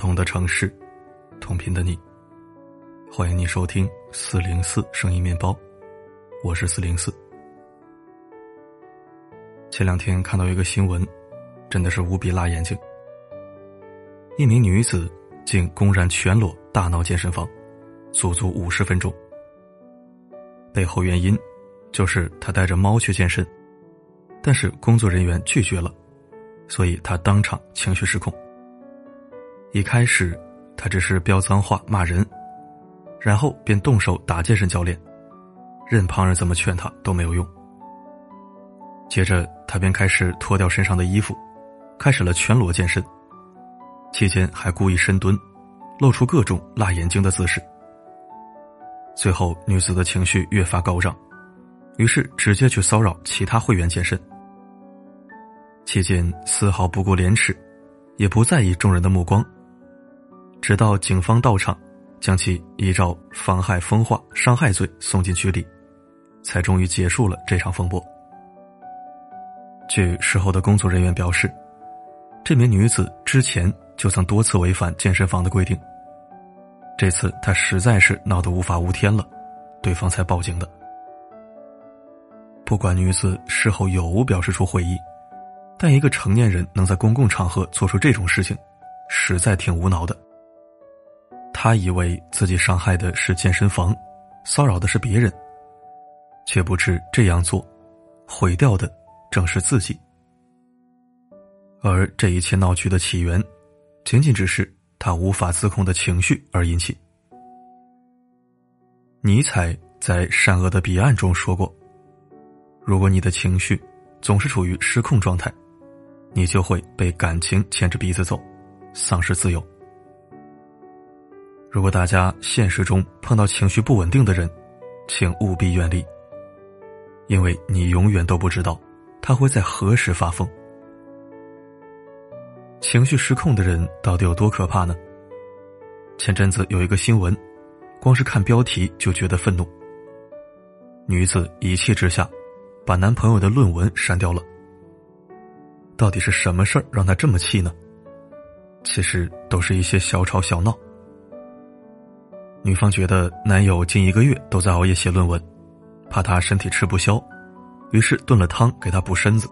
同的城市，同频的你，欢迎你收听四零四声音面包，我是四零四。前两天看到一个新闻，真的是无比辣眼睛。一名女子竟公然全裸大闹健身房，足足五十分钟。背后原因就是她带着猫去健身，但是工作人员拒绝了，所以她当场情绪失控。一开始，他只是飙脏话骂人，然后便动手打健身教练，任旁人怎么劝他都没有用。接着，他便开始脱掉身上的衣服，开始了全裸健身。期间还故意深蹲，露出各种辣眼睛的姿势。最后，女子的情绪越发高涨，于是直接去骚扰其他会员健身。期间丝毫不顾廉耻，也不在意众人的目光。直到警方到场，将其依照妨害风化、伤害罪送进局里，才终于结束了这场风波。据事后的工作人员表示，这名女子之前就曾多次违反健身房的规定。这次她实在是闹得无法无天了，对方才报警的。不管女子事后有无表示出悔意，但一个成年人能在公共场合做出这种事情，实在挺无脑的。他以为自己伤害的是健身房，骚扰的是别人，却不知这样做，毁掉的。正是自己，而这一切闹剧的起源，仅仅只是他无法自控的情绪而引起。尼采在《善恶的彼岸》中说过：“如果你的情绪总是处于失控状态，你就会被感情牵着鼻子走，丧失自由。”如果大家现实中碰到情绪不稳定的人，请务必远离，因为你永远都不知道。他会在何时发疯？情绪失控的人到底有多可怕呢？前阵子有一个新闻，光是看标题就觉得愤怒。女子一气之下，把男朋友的论文删掉了。到底是什么事儿让她这么气呢？其实都是一些小吵小闹。女方觉得男友近一个月都在熬夜写论文，怕他身体吃不消。于是炖了汤给他补身子，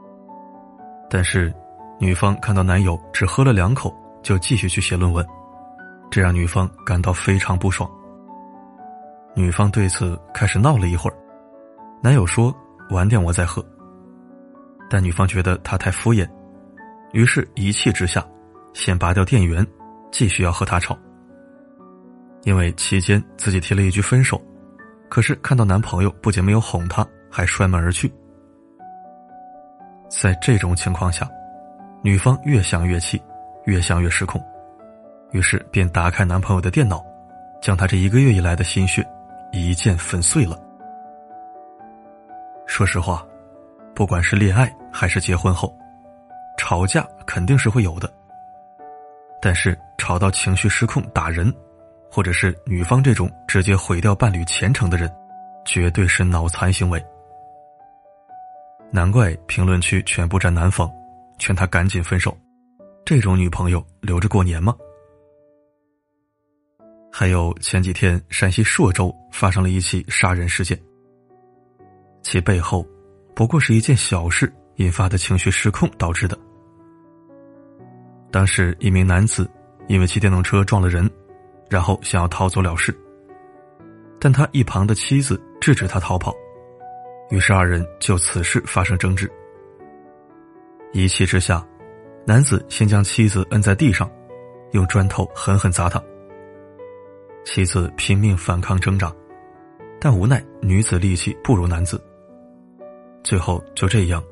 但是女方看到男友只喝了两口就继续去写论文，这让女方感到非常不爽。女方对此开始闹了一会儿，男友说晚点我再喝，但女方觉得他太敷衍，于是一气之下先拔掉电源，继续要和他吵。因为期间自己提了一句分手，可是看到男朋友不仅没有哄她，还摔门而去。在这种情况下，女方越想越气，越想越失控，于是便打开男朋友的电脑，将他这一个月以来的心血一剑粉碎了。说实话，不管是恋爱还是结婚后，吵架肯定是会有的。但是吵到情绪失控打人，或者是女方这种直接毁掉伴侣前程的人，绝对是脑残行为。难怪评论区全部站男方，劝他赶紧分手。这种女朋友留着过年吗？还有前几天山西朔州发生了一起杀人事件，其背后不过是一件小事引发的情绪失控导致的。当时一名男子因为骑电动车撞了人，然后想要逃走了事，但他一旁的妻子制止他逃跑。于是二人就此事发生争执，一气之下，男子先将妻子摁在地上，用砖头狠狠砸他。妻子拼命反抗挣扎，但无奈女子力气不如男子。最后就这样，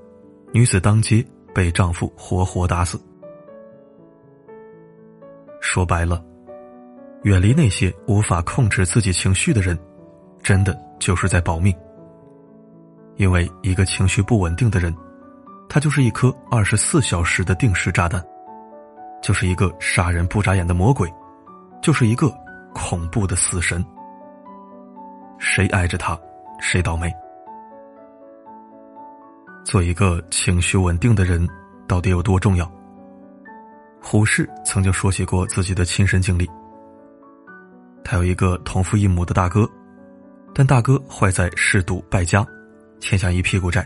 女子当街被丈夫活活打死。说白了，远离那些无法控制自己情绪的人，真的就是在保命。因为一个情绪不稳定的人，他就是一颗二十四小时的定时炸弹，就是一个杀人不眨眼的魔鬼，就是一个恐怖的死神。谁挨着他，谁倒霉。做一个情绪稳定的人，到底有多重要？胡适曾经说起过自己的亲身经历。他有一个同父异母的大哥，但大哥坏在嗜赌败家，欠下一屁股债。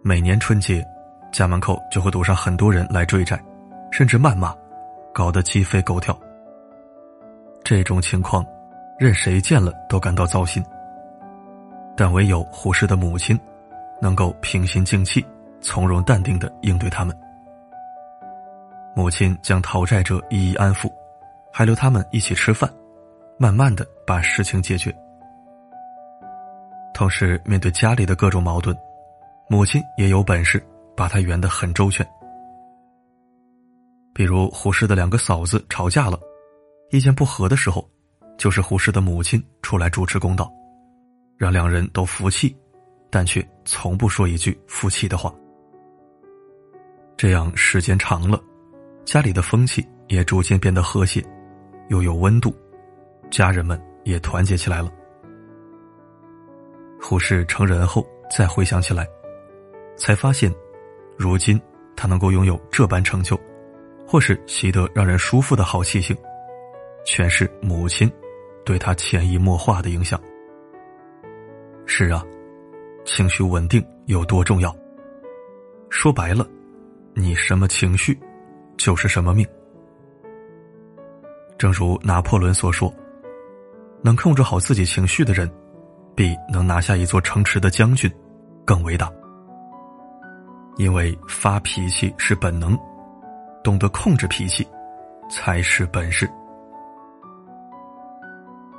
每年春节，家门口就会堵上很多人来追债，甚至谩骂，搞得鸡飞狗跳。这种情况，任谁见了都感到糟心。但唯有胡适的母亲，能够平心静气、从容淡定的应对他们。母亲将讨债者一一安抚，还留他们一起吃饭，慢慢的把事情解决。同时，面对家里的各种矛盾，母亲也有本事把他圆得很周全。比如胡适的两个嫂子吵架了，意见不合的时候，就是胡适的母亲出来主持公道。让两人都服气，但却从不说一句服气的话。这样时间长了，家里的风气也逐渐变得和谐，又有温度，家人们也团结起来了。胡适成人后再回想起来，才发现，如今他能够拥有这般成就，或是习得让人舒服的好气性，全是母亲对他潜移默化的影响。是啊，情绪稳定有多重要？说白了，你什么情绪，就是什么命。正如拿破仑所说：“能控制好自己情绪的人，比能拿下一座城池的将军更伟大。”因为发脾气是本能，懂得控制脾气才是本事。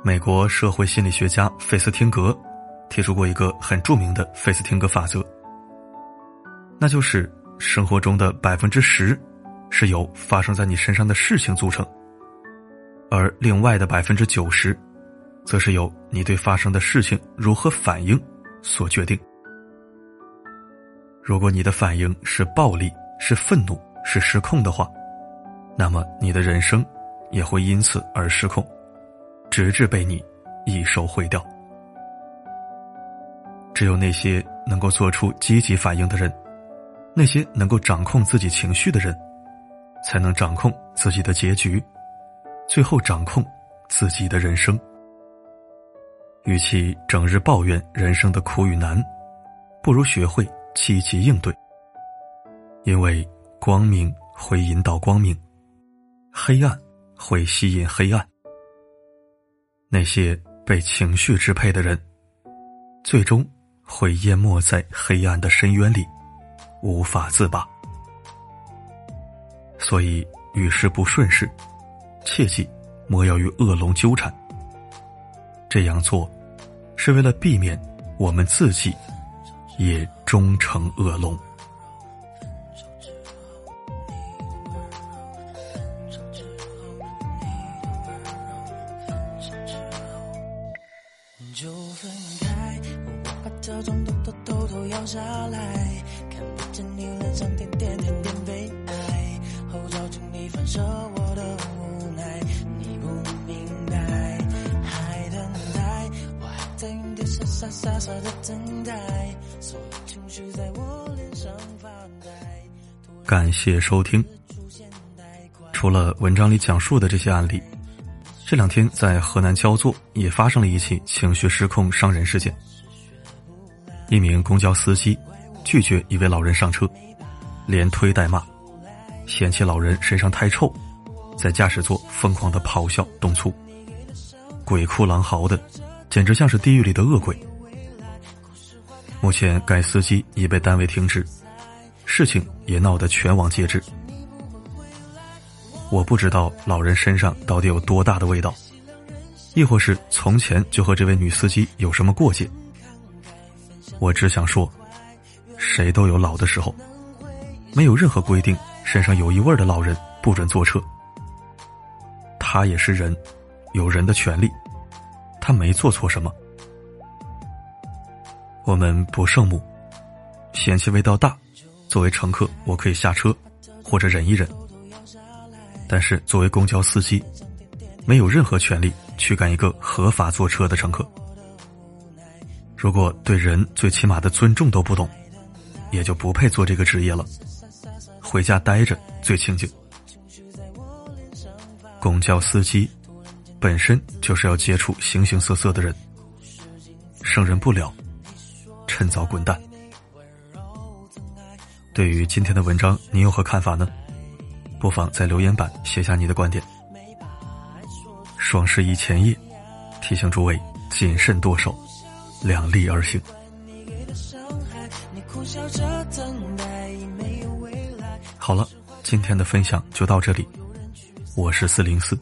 美国社会心理学家费斯汀格。提出过一个很著名的费斯汀格法则，那就是生活中的百分之十是由发生在你身上的事情组成，而另外的百分之九十，则是由你对发生的事情如何反应所决定。如果你的反应是暴力、是愤怒、是失控的话，那么你的人生也会因此而失控，直至被你一手毁掉。只有那些能够做出积极反应的人，那些能够掌控自己情绪的人，才能掌控自己的结局，最后掌控自己的人生。与其整日抱怨人生的苦与难，不如学会积极应对。因为光明会引导光明，黑暗会吸引黑暗。那些被情绪支配的人，最终。会淹没在黑暗的深渊里，无法自拔。所以遇事不顺时，切记莫要与恶龙纠缠。这样做，是为了避免我们自己也终成恶龙。感谢收听。除了文章里讲述的这些案例，这两天在河南焦作也发生了一起情绪失控伤人事件。一名公交司机拒绝一位老人上车，连推带骂，嫌弃老人身上太臭，在驾驶座疯狂的咆哮动粗，鬼哭狼嚎的，简直像是地狱里的恶鬼。目前该司机已被单位停职，事情也闹得全网皆知。我不知道老人身上到底有多大的味道，亦或是从前就和这位女司机有什么过节。我只想说，谁都有老的时候，没有任何规定身上有异味的老人不准坐车。他也是人，有人的权利，他没做错什么。我们不圣母，嫌弃味道大，作为乘客我可以下车或者忍一忍。但是作为公交司机，没有任何权利驱赶一个合法坐车的乘客。如果对人最起码的尊重都不懂，也就不配做这个职业了。回家待着最清静。公交司机本身就是要接触形形色色的人，胜任不了，趁早滚蛋。对于今天的文章，你有何看法呢？不妨在留言板写下你的观点。双十一前夜，提醒诸位谨慎剁手，量力而行。好了，今天的分享就到这里。我是四零四，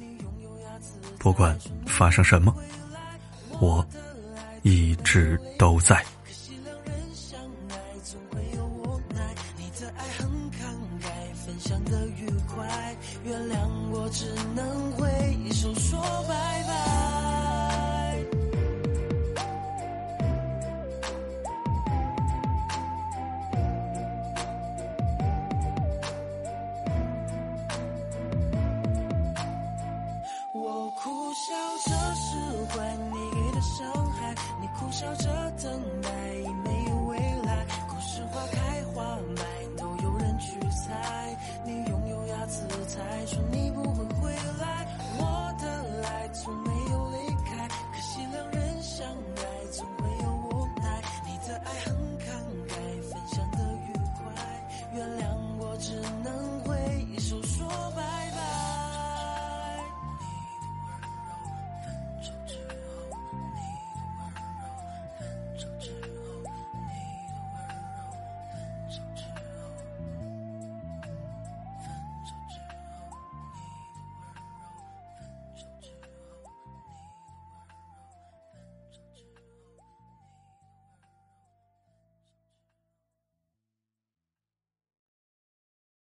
不管发生什么，我一直都在。